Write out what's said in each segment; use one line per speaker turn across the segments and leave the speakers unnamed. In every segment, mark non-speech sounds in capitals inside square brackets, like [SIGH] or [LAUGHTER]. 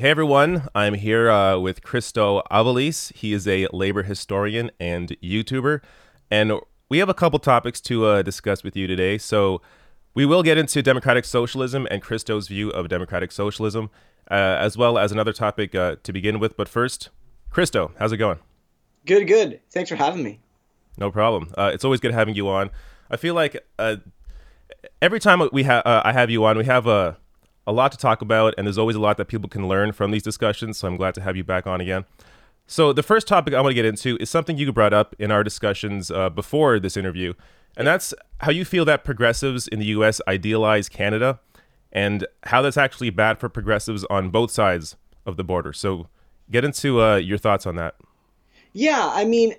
Hey everyone, I'm here uh, with Christo Aivalis. He is a labor historian and YouTuber, and we have a couple topics to uh, discuss with you today. So we will get into democratic socialism and Christo's view of democratic socialism, uh, as well as another topic uh, to begin with. But first, Christo, how's it going?
Good, good. Thanks for having me.
No problem. Uh, it's always good having you on. I feel like uh, every time we have I have you on, we have a a lot to talk about, and there's always a lot that people can learn from these discussions. So I'm glad to have you back on again. So the first topic I want to get into is something you brought up in our discussions uh, before this interview, and that's how you feel that progressives in the U.S. idealize Canada, and how that's actually bad for progressives on both sides of the border. So get into uh, your thoughts on that.
Yeah, I mean,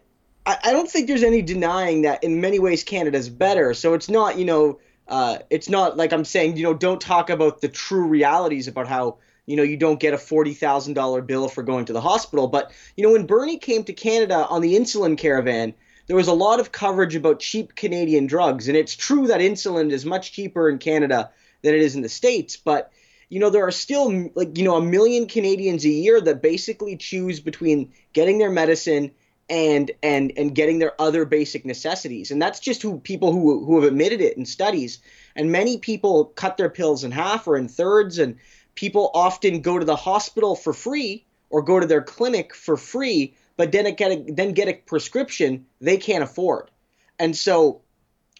I, I don't think there's any denying that in many ways Canada's better. So it's not, you know uh, it's not like I'm saying, you know, don't talk about the true realities about how, you know, you don't get a $40,000 bill for going to the hospital. But, you know, when Bernie came to Canada on the insulin caravan, there was a lot of coverage about cheap Canadian drugs. And it's true that insulin is much cheaper in Canada than it is in the States. But, you know, there are still, like, you know, a million Canadians a year that basically choose between getting their medicine and and and getting their other basic necessities. And that's just who people who who have admitted it in studies. And many people cut their pills in half or in thirds and people often go to the hospital for free or go to their clinic for free but then get a, then get a prescription they can't afford. And so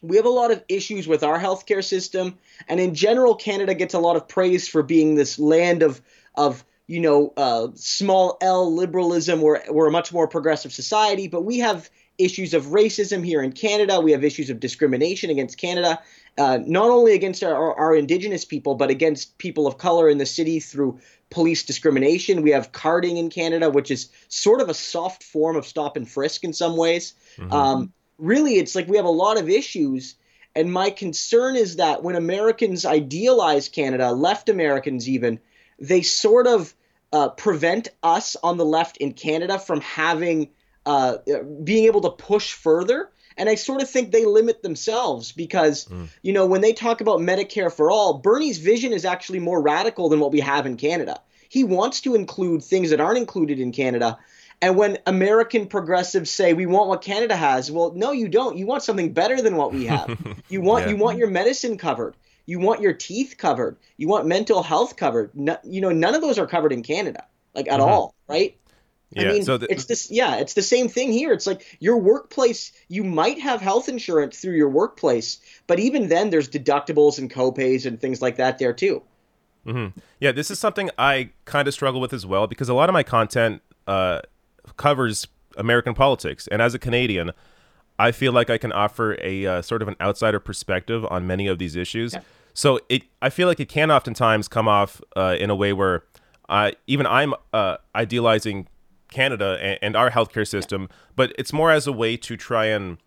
we have a lot of issues with our healthcare system. And in general canada gets a lot of praise for being this land of of you know, uh, small L liberalism. We're, we're a much more progressive society, but we have issues of racism here in Canada. We have issues of discrimination against Canada, uh, not only against our, our, indigenous people, but against people of color in the city through police discrimination. We have carding in Canada, which is sort of a soft form of stop and frisk in some ways. Mm-hmm. Um, really, it's like we have a lot of issues. And my concern is that when Americans idealize Canada, left Americans even, they sort of uh, prevent us on the left in Canada from having uh, being able to push further. And I sort of think they limit themselves because, mm. you know, when they talk about Medicare for all, Bernie's vision is actually more radical than what we have in Canada. He wants to include things that aren't included in Canada. And when American progressives say we want what Canada has, well, no, you don't. You want something better than what we have. [LAUGHS] you want yeah. you want your medicine covered. You want your teeth covered. You want mental health covered. No, you know, none of those are covered in Canada, like at mm-hmm. all, right?
Yeah, I
mean,
so the,
it's this. Yeah, it's the same thing here. It's like your workplace. You might have health insurance through your workplace, but even then, there's deductibles and copays and things like that there too.
Mm-hmm. Yeah, this is something I kind of struggle with as well because a lot of my content uh, covers American politics, and as a Canadian, I feel like I can offer a uh, sort of an outsider perspective on many of these issues. Yeah. So it, I feel like it can oftentimes come off uh, in a way where I, even I'm uh, idealizing Canada and, and, our healthcare system, but it's more as a way to try and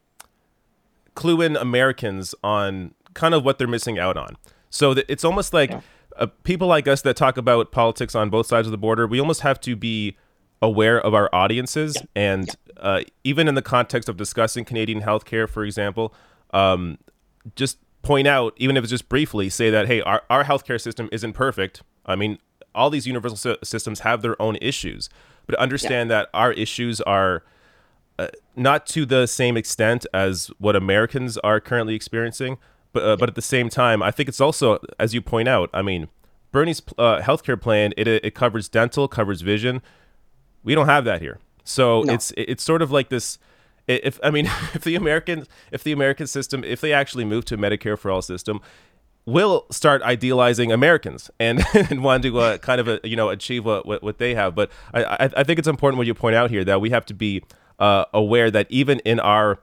clue in Americans on kind of what they're missing out on. So it's almost like yeah. uh, people like us that talk about politics on both sides of the border, we almost have to be aware of our audiences yeah. and uh, even in the context of discussing Canadian healthcare, for example, um, just point out, even if it's just briefly, say that, hey, our, our healthcare system isn't perfect. I mean, all these universal systems have their own issues, but understand yeah. that our issues are uh, not to the same extent as what Americans are currently experiencing. But, uh, but at the same time, I think it's also, as you point out, I mean, Bernie's uh, healthcare plan, it, it covers dental, covers vision. We don't have that here. So no. it's it's sort of like this if I mean [LAUGHS] if the American if the American system if they actually move to a Medicare for all system, will start idealizing Americans and, [LAUGHS] and want to uh, kind of uh, you know achieve what, what, what they have. But I, I, I think it's important what you point out here that we have to be uh, aware that even in our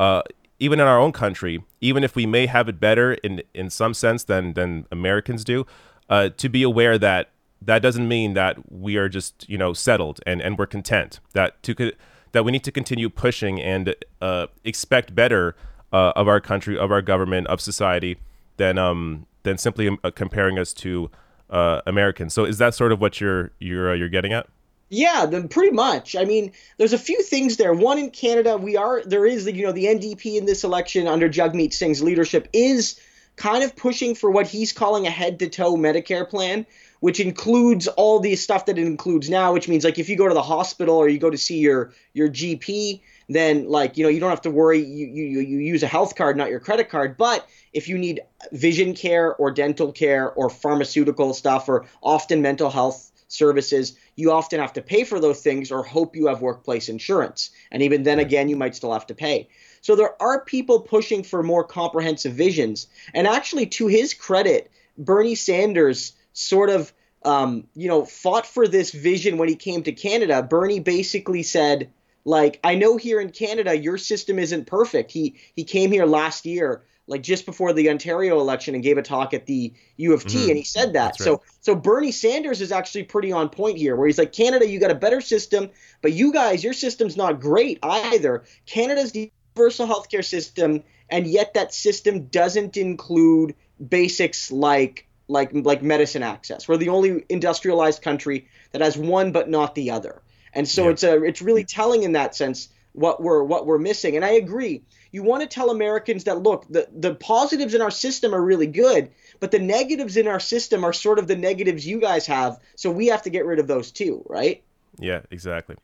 uh, even in our own country, even if we may have it better in in some sense than than Americans do, uh, to be aware that that doesn't mean that we are just you know settled and and we're content. That to that we need to continue pushing and uh, expect better uh, of our country, of our government, of society than um, than simply uh, comparing us to uh, Americans. So is that sort of what you're you're uh, you're getting at?
Yeah, then pretty much. I mean, there's a few things there. One in Canada, we are there is the you know the NDP in this election under Jagmeet Singh's leadership is kind of pushing for what he's calling a head to toe Medicare plan, which includes all the stuff that it includes now, which means like if you go to the hospital or you go to see your your GP, then like you know you don't have to worry. You you you use a health card, not your credit card. But if you need vision care or dental care or pharmaceutical stuff or often mental health services, you often have to pay for those things or hope you have workplace insurance. And even then again, you might still have to pay. So there are people pushing for more comprehensive visions. And actually, to his credit, Bernie Sanders sort of, um, you know, fought for this vision when he came to Canada. Bernie basically said, like, I know here in Canada your system isn't perfect. He he came here last year like just before the Ontario election and gave a talk at the U of T mm-hmm. and he said that. Right. So so Bernie Sanders is actually pretty on point here where he's like Canada you got a better system, but you guys your system's not great either. Canada's the universal healthcare system and yet that system doesn't include basics like like like medicine access. We're the only industrialized country that has one but not the other. And so yeah. it's a it's really telling in that sense what we're what we're missing. And I agree you want to tell Americans that look, the, the positives in our system are really good, but the negatives in our system are sort of the negatives you guys have. So we have to get rid of those too, right?
Yeah, exactly.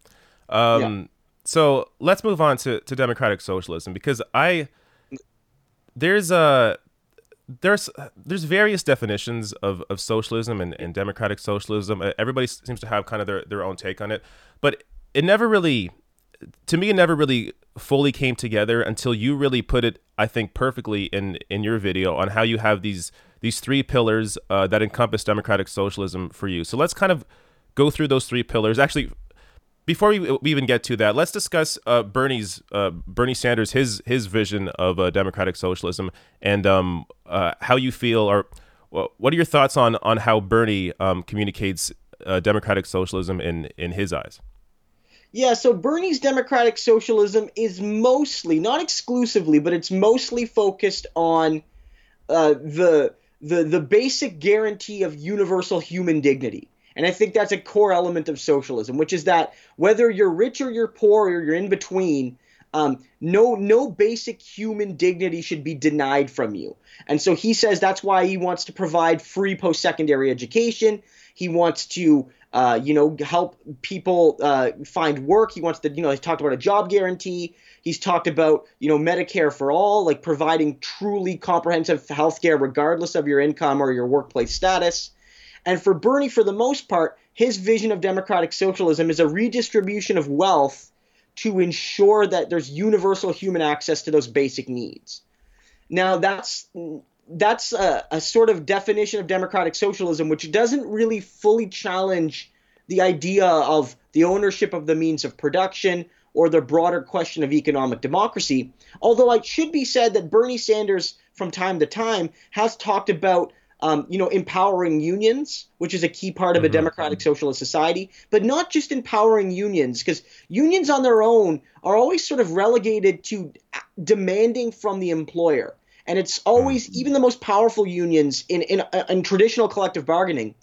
Um, yeah. So let's move on to, to democratic socialism because I there's a there's there's various definitions of, of socialism and, and democratic socialism. Everybody seems to have kind of their, their own take on it, but it never really to me it never really fully came together until you really put it i think perfectly in in your video on how you have these these three pillars uh, that encompass democratic socialism for you. So let's kind of go through those three pillars. Actually before we, we even get to that let's discuss uh, bernie's uh, bernie sanders his his vision of uh, democratic socialism and um, uh, how you feel or what are your thoughts on on how bernie um, communicates uh, democratic socialism in in his eyes
yeah, so Bernie's democratic socialism is mostly, not exclusively, but it's mostly focused on uh, the the the basic guarantee of universal human dignity. And I think that's a core element of socialism, which is that whether you're rich or you're poor or you're in between, um, no no basic human dignity should be denied from you. And so he says that's why he wants to provide free post secondary education. He wants to uh, you know, help people uh, find work. He wants to, you know, he's talked about a job guarantee. He's talked about, you know, Medicare for all, like providing truly comprehensive health care regardless of your income or your workplace status. And for Bernie, for the most part, his vision of democratic socialism is a redistribution of wealth to ensure that there's universal human access to those basic needs. Now, that's that's a, a, sort of definition of democratic socialism, which doesn't really fully challenge the idea of the ownership of the means of production or the broader question of economic democracy. Although it should be said that Bernie Sanders, from time to time, has talked about um, you know, empowering unions, which is a key part of a mm-hmm. democratic socialist society, but not just empowering unions, because unions on their own are always sort of relegated to demanding from the employer. And it's always, mm-hmm. even the most powerful unions in, in, uh, in traditional collective bargaining,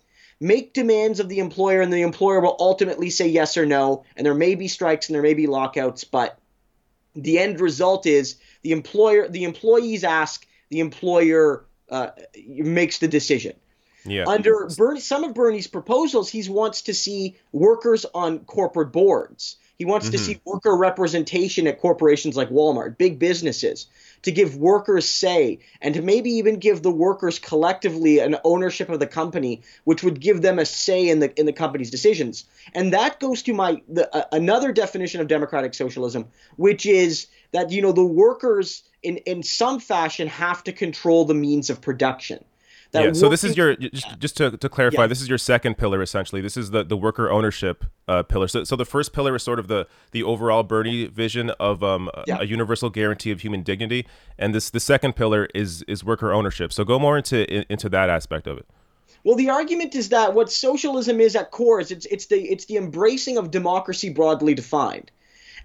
make demands of the employer, and the employer will ultimately say yes or no. And there may be strikes and there may be lockouts, but the end result is the employer, the employees ask, the employer uh, makes the decision. Yeah. Under Bernie, some of Bernie's proposals, he wants to see workers on corporate boards. He wants mm-hmm. to see worker representation at corporations like Walmart, big businesses to give workers say and to maybe even give the workers collectively an ownership of the company which would give them a say in the in the company's decisions and that goes to my the, uh, another definition of democratic socialism which is that you know the workers in in some fashion have to control the means of production
yeah, so this is your just, just to, to clarify yeah. this is your second pillar essentially this is the, the worker ownership uh, pillar so, so the first pillar is sort of the the overall bernie vision of um, yeah. a universal guarantee of human dignity and this the second pillar is is worker ownership so go more into in, into that aspect of it
well, the argument is that what socialism is at core is it's it's the it's the embracing of democracy broadly defined.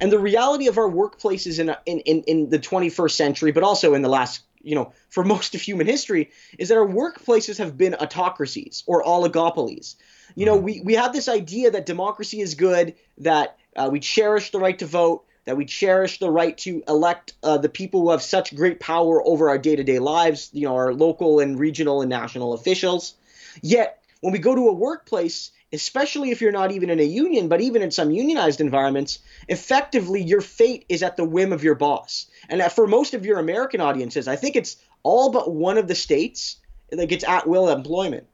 And the reality of our workplaces in, in, in, in the 21st century, but also in the last you know, for [LAUGHS] most of human history, is that our workplaces have been autocracies or oligopolies. You know, mm-hmm. we, we have this idea that democracy is good, that uh, we cherish the right to vote, that we cherish the right to elect uh, the people who have such great power over our day to day lives, you know, our local and regional and national officials. Yet, when we go to a workplace, especially if you're not even in a union, but even in some unionized environments, effectively your fate is at the whim of your boss. And for most of your American audiences, I think it's all but one of the states like it's at will employment.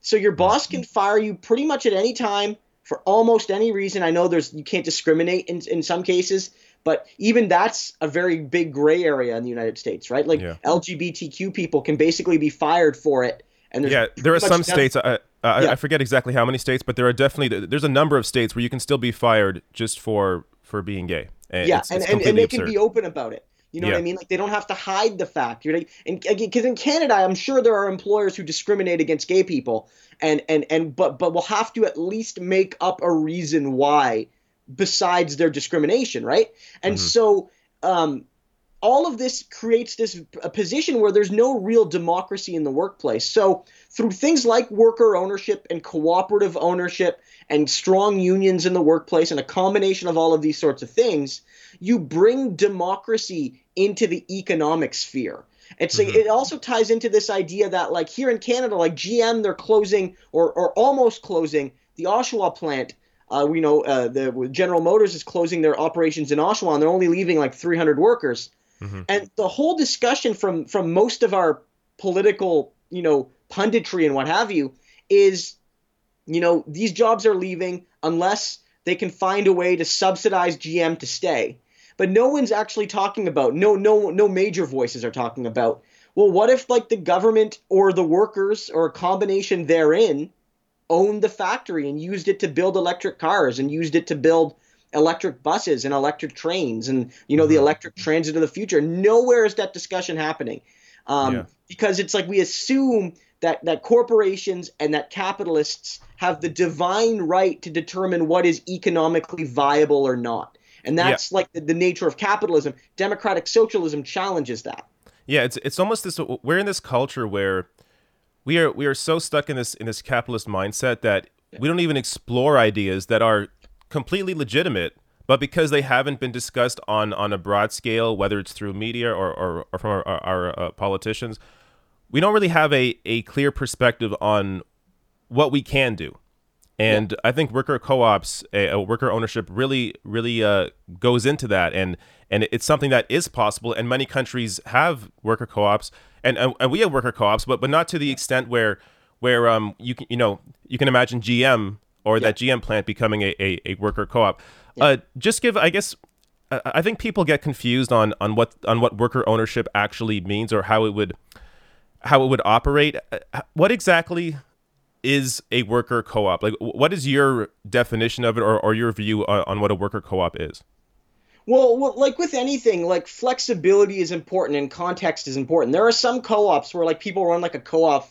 So your boss can fire you pretty much at any time for almost any reason. I know there's you can't discriminate in in some cases, but even that's a very big gray area in the United States, right? Like yeah. LGBTQ people can basically be fired for it.
And yeah, there are some states. I, I, yeah. I forget exactly how many states, but there are definitely there's a number of states where you can still be fired just for for being gay.
And yeah, it's, it's and, and, they absurd. can be open about it. You know yeah. what I mean? Like they don't have to hide the fact. You're like, and because in Canada, I'm sure there are employers who discriminate against gay people, and and and but but will have to at least make up a reason why, besides their discrimination, right? And mm-hmm. so, um, all of this creates this a position where there's no real democracy in the workplace. So through things like worker ownership and cooperative ownership and strong unions in the workplace and a combination of all of these sorts of things, you bring democracy into the economic sphere. It's mm-hmm. it also ties into this idea that like here in Canada, like GM, they're closing or or almost closing the Oshawa plant. Uh, we know uh, the General Motors is closing their operations in Oshawa, and they're only leaving like 300 workers. Mm-hmm. And the whole discussion from from most of our political, you know, punditry and what have you, is, you know, these jobs are leaving unless they can find a way to subsidize GM to stay but no one's actually talking about no no no major voices are talking about well what if like the government or the workers or a combination therein owned the factory and used it to build electric cars and used it to build electric buses and electric trains and you know the mm-hmm. electric transit of the future nowhere is that discussion happening um, yeah. because it's like we assume that that corporations and that capitalists have the divine right to determine what is economically viable or not and that's yeah. like the, the nature of capitalism. Democratic socialism challenges that.
Yeah, it's it's almost this. We're in this culture where we are we are so stuck in this in this capitalist mindset that we don't even explore ideas that are completely legitimate, but because they haven't been discussed on on a broad scale, whether it's through media or or, or from our, our, our uh, politicians, we don't really have a a clear perspective on what we can do. And yeah. I think worker co-ops, a, worker ownership, really, really uh, goes into that, and and it's something that is possible. And many countries have worker co-ops, and, and we have worker co-ops, but but not to the extent where where um you can you know you can imagine GM or yeah. that GM plant becoming a, a, a worker co-op. Yeah. Uh, just give, I guess, I think people get confused on on what on what worker ownership actually means or how it would how it would operate. Uh, what exactly is a worker co-op? Like, what is your definition of it, or, or your view on, on what a worker co-op is?
Well, well, like with anything, like flexibility is important and context is important. There are some co-ops where like people run like a co-op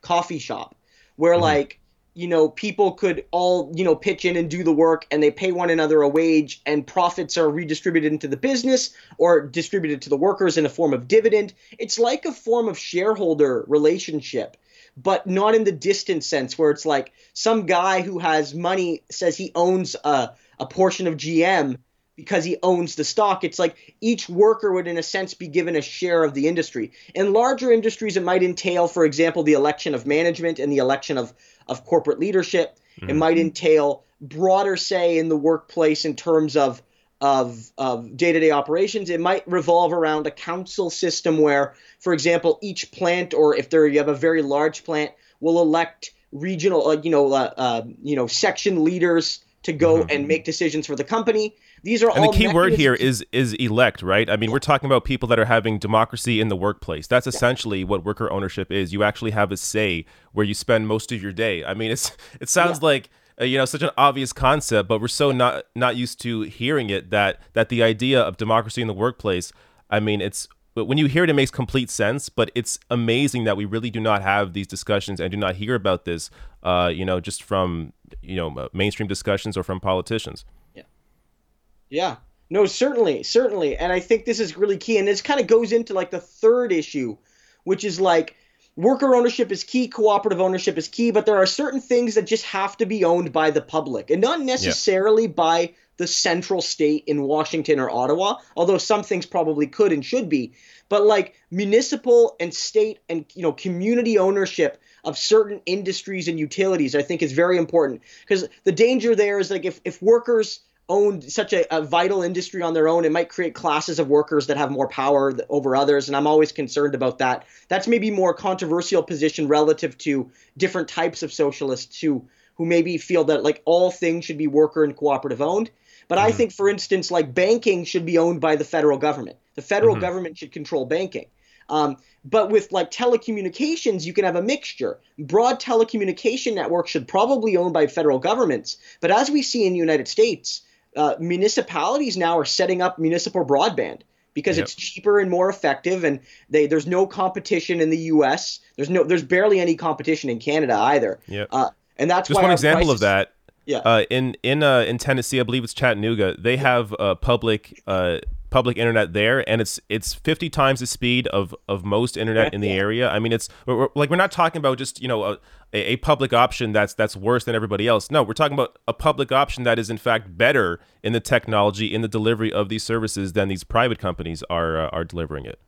coffee shop where mm-hmm. like you know people could all you know pitch in and do the work and they pay one another a wage and profits are redistributed into the business or distributed to the workers in a form of dividend. It's like a form of shareholder relationship but not in the distant sense where it's like some guy who has money says he owns a, a portion of GM because he owns the stock. It's like each worker would, in a sense, be given a share of the industry. In larger industries, it might entail, for example, the election of management and the election of, of corporate leadership. Mm-hmm. It might entail broader say in the workplace in terms of of, of day-to-day operations. It might revolve around a council system where, for example, each plant, or if there you have a very large plant, will elect regional, uh, you know, uh, uh, you know, section leaders to go mm-hmm. and make decisions for the company. These are all.
and
all
the key word here is is elect, right? I mean, we're talking about people that are having democracy in the workplace. That's essentially yeah. what worker ownership is. You actually have a say where you spend most of your day. I mean, it's it sounds yeah. like uh, you know such an obvious concept but we're so not not used to hearing it that that the idea of democracy in the workplace i mean it's when you hear it it makes complete sense but it's amazing that we really do not have these discussions and do not hear about this uh, you know just from you know uh, mainstream discussions or from politicians.
Yeah. Yeah. No certainly certainly. And i think this is really key and this kind of goes into like the third issue which is like worker ownership is key, cooperative ownership is key, but there are certain things that just have to be owned by the public and not necessarily yeah. by the central state in Washington or Ottawa, although some things probably could and should be. But like municipal and state and you know community ownership of certain industries and utilities, I think is very important because the danger there is like if, if workers owned such a, a, vital industry on their own, it might create classes of workers that have more power over others. And I'm always concerned about that. That's maybe more controversial position relative to different types of socialists who who maybe feel that like all things should be worker and cooperative owned. But mm-hmm. I think, for instance, like banking should be owned by the federal government. The federal mm-hmm. government should control banking. Um, but with like telecommunications, you can have a mixture. Broad telecommunication networks should probably owned by federal governments. But as we see in the United States, uh, municipalities now are setting up municipal broadband because yep. it's cheaper and more effective, and they, there's no competition in the U.S. There's no there's barely any competition in Canada either.
Yep.
Uh, and that's
just one example
prices,
of that
yeah.
Uh, in in uh, in Tennessee, I believe it's Chattanooga. They have uh, public uh, public internet there, and it's it's fifty times the speed of of most internet in the area. I mean, it's we're, like we're not talking about just you know a, a public option that's that's worse than everybody else. No, we're talking about a public option that is in fact better in the technology in the delivery of these services than these private companies are uh, are delivering it.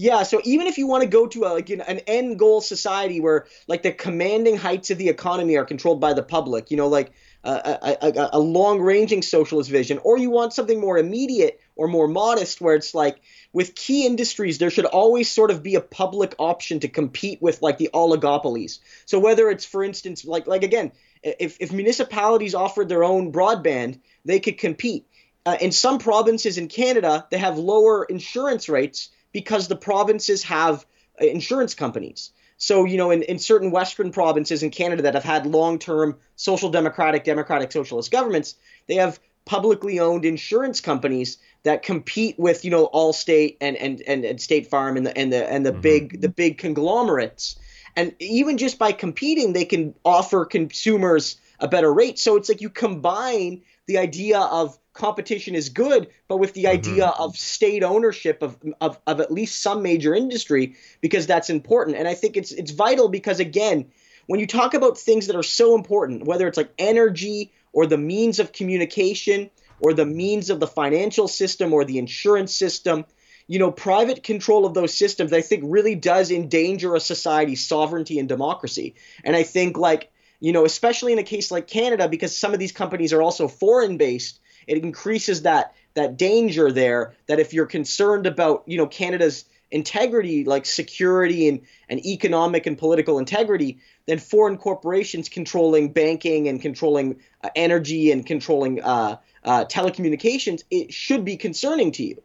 Yeah, so even if you want to go to a, like an, an end goal society where like the commanding heights of the economy are controlled by the public, you know, like a, a, a long ranging socialist vision, or you want something more immediate or more modest where it's like with key industries, there should always sort of be a public option to compete with like the oligopolies. So whether it's, for instance, like like again, if, if municipalities offered their own broadband, they could compete. Uh, in some provinces in Canada, they have lower insurance rates because the provinces have uh, insurance companies. So, you know, in, in certain Western provinces in Canada that have had long term social democratic, democratic socialist governments, they have publicly owned insurance companies that compete with, you know, Allstate and, and, and, and State Farm and the and the and the mm-hmm. big the big conglomerates. And even just by competing, they can offer consumers a better rate. So it's like you combine the idea of competition is good, but with the mm-hmm. idea of state ownership of, of, of at least some major industry, because that's important. And I think it's it's vital because again, when you talk about things that are so important, whether it's like energy or the means of communication or the means of the financial system or the insurance system, you know, private control of those systems, I think really does endanger a society's sovereignty and democracy. And I think like you know, especially in a case like Canada, because some of these companies are also foreign based, it increases that that danger there. That if you're concerned about, you know, Canada's integrity, like security and, and economic and political integrity, then foreign corporations controlling banking and controlling uh, energy and controlling uh, uh, telecommunications, it should be concerning to you.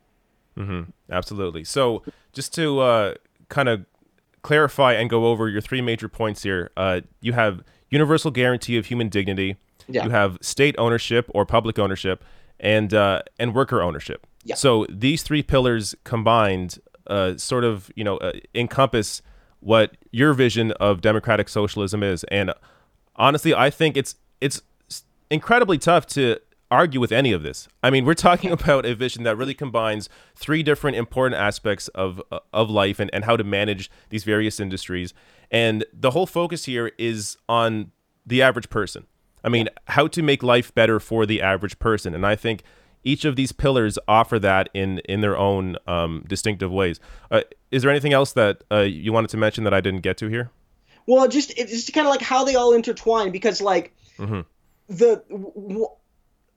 Mm-hmm. Absolutely. So just to uh, kind of clarify and go over your three major points here, uh, you have universal guarantee of human dignity. Yeah. You have state ownership or public ownership, and uh, and worker ownership. Yeah. So these three pillars combined, uh, sort of you know uh, encompass what your vision of democratic socialism is. And honestly, I think it's it's incredibly tough to argue with any of this. I mean, we're talking about a vision that really combines three different important aspects of uh, of life and, and how to manage these various industries. And the whole focus here is on the average person. I mean, how to make life better for the average person. And I think each of these pillars offer that in in their own um, distinctive ways. Uh, is there anything else that uh, you wanted to mention that I didn't get to here?
Well, just it's just kind of like how they all intertwine because like mm-hmm. the w-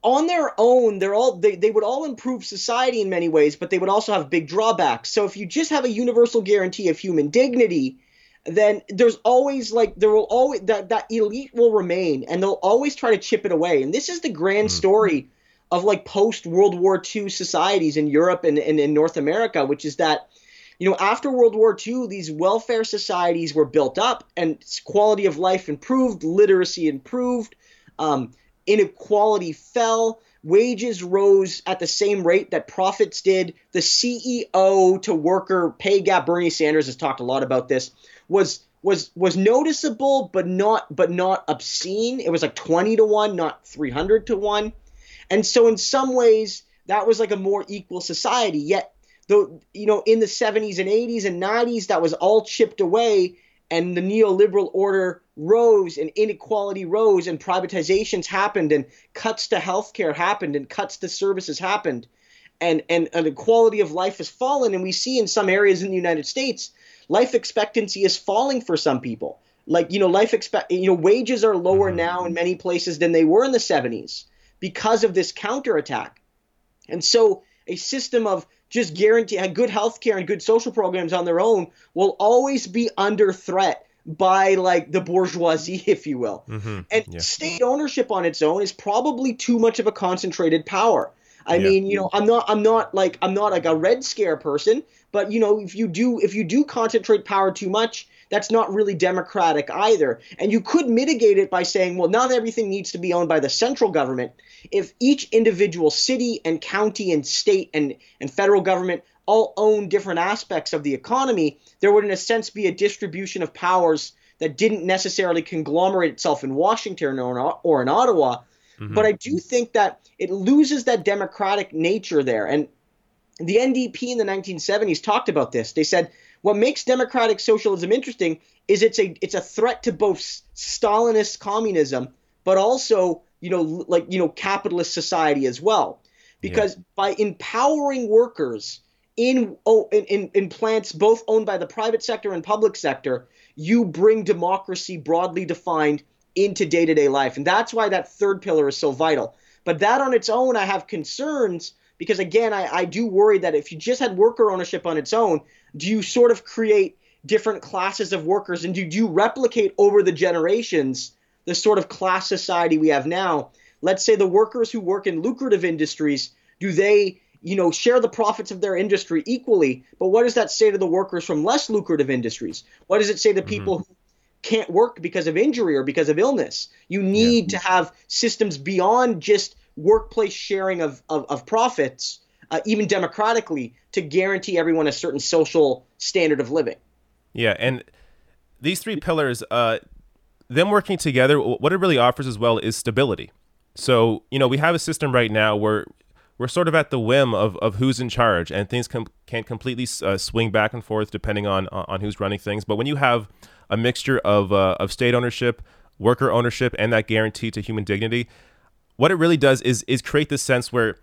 on their own they're all they, they would all improve society in many ways, but they would also have big drawbacks. So if you just have a universal guarantee of human dignity, then there's always like there will always that that elite will remain and they'll always try to chip it away and this is the grand mm-hmm. story of like post world war ii societies in europe and, and in north america which is that you know after world war ii these welfare societies were built up and quality of life improved literacy improved um, inequality fell wages rose at the same rate that profits did the ceo to worker pay gap bernie sanders has talked a lot about this was was was noticeable but not but not obscene. It was like 20 to 1, not 300 to 1. And so in some ways that was like a more equal society. Yet though you know in the 70s and 80s and 90s that was all chipped away and the neoliberal order rose and inequality rose and privatizations happened and cuts to healthcare happened and cuts to services happened and and, and the quality of life has fallen and we see in some areas in the United States life expectancy is falling for some people. like you know life expect you know wages are lower mm-hmm. now in many places than they were in the 70s because of this counterattack and so a system of just guarantee good health care and good social programs on their own will always be under threat by like the bourgeoisie [LAUGHS] if you will mm-hmm. and yeah. state ownership on its own is probably too much of a concentrated power I yeah. mean, you know, I'm not I'm not like I'm not like a red scare person, but you know, if you do if you do concentrate power too much, that's not really democratic either. And you could mitigate it by saying, well, not everything needs to be owned by the central government. If each individual city and county and state and, and federal government all own different aspects of the economy, there would, in a sense, be a distribution of powers that didn't necessarily conglomerate itself in Washington or, or in Ottawa. Mm-hmm. But I do think that it loses that democratic nature there. And the NDP in the 1970s talked about this. They said what makes democratic socialism interesting is it's a it's a threat to both Stalinist communism, but also you know like you know capitalist society as well, because yeah. by empowering workers in, oh, in, in in plants both owned by the private sector and public sector, you bring democracy broadly defined into day to day life, and that's why that third pillar is so vital. But that on its own, I have concerns because again, I, I do worry that if you just had worker ownership on its own, do you sort of create different classes of workers and do you replicate over the generations the sort of class society we have now? Let's say the workers who work in lucrative industries, do they you know, share the profits of their industry equally. But what does that say to the workers from less lucrative industries? What does it say to mm-hmm. people who can't work because of injury or because of illness? You need yeah. to have systems beyond just workplace sharing of, of, of profits, uh, even democratically, to guarantee everyone a certain social standard of living.
Yeah, and these three pillars, uh, them working together, what it really offers as well is stability. So, you know, we have a system right now where we're sort of at the whim of, of who's in charge, and things com- can completely uh, swing back and forth depending on on who's running things. But when you have a mixture of uh, of state ownership, worker ownership, and that guarantee to human dignity, what it really does is is create this sense where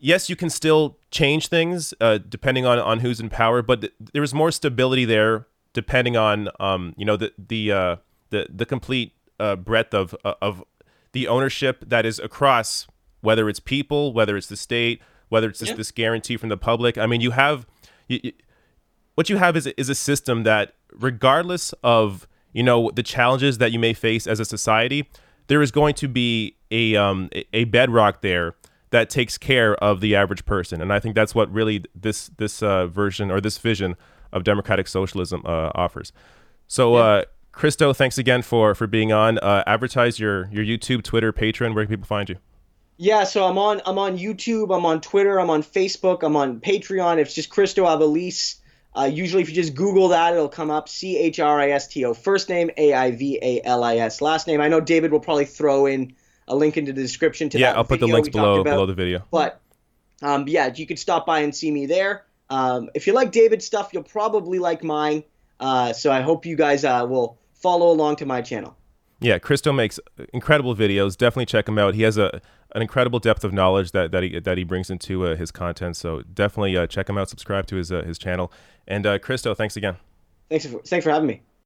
yes, you can still change things uh, depending on, on who's in power, but th- there's more stability there depending on um, you know the the uh, the the complete uh, breadth of uh, of the ownership that is across whether it's people, whether it's the state, whether it's this, yeah. this guarantee from the public. I mean, you have you, you, what you have is is a system that regardless of you know the challenges that you may face as a society, there is going to be a um, a bedrock there that takes care of the average person, and I think that's what really this this uh, version or this vision of democratic socialism uh, offers. So, yeah. uh, Christo, thanks again for for being on. Uh, advertise your your YouTube, Twitter, Patreon. Where can people find you?
Yeah, so I'm on I'm on YouTube, I'm on Twitter, I'm on Facebook, I'm on Patreon. It's just Christo Aivalis. Uh, usually, if you just Google that, it'll come up C H R I S T O. First name A I V A L I S. Last name. I know David will probably throw in a link into the description to
yeah,
that.
Yeah, I'll put the links below below the video.
But um, yeah, you could stop by and see me there. Um, if you like David's stuff, you'll probably like mine. Uh, so I hope you guys uh, will follow along to my channel.
Yeah, Christo makes incredible videos. Definitely check him out. He has a an incredible depth of knowledge that, that he that he brings into uh, his content. So definitely uh, check him out. Subscribe to his uh, his channel. And uh, Christo, thanks again.
Thanks for, thanks for having me.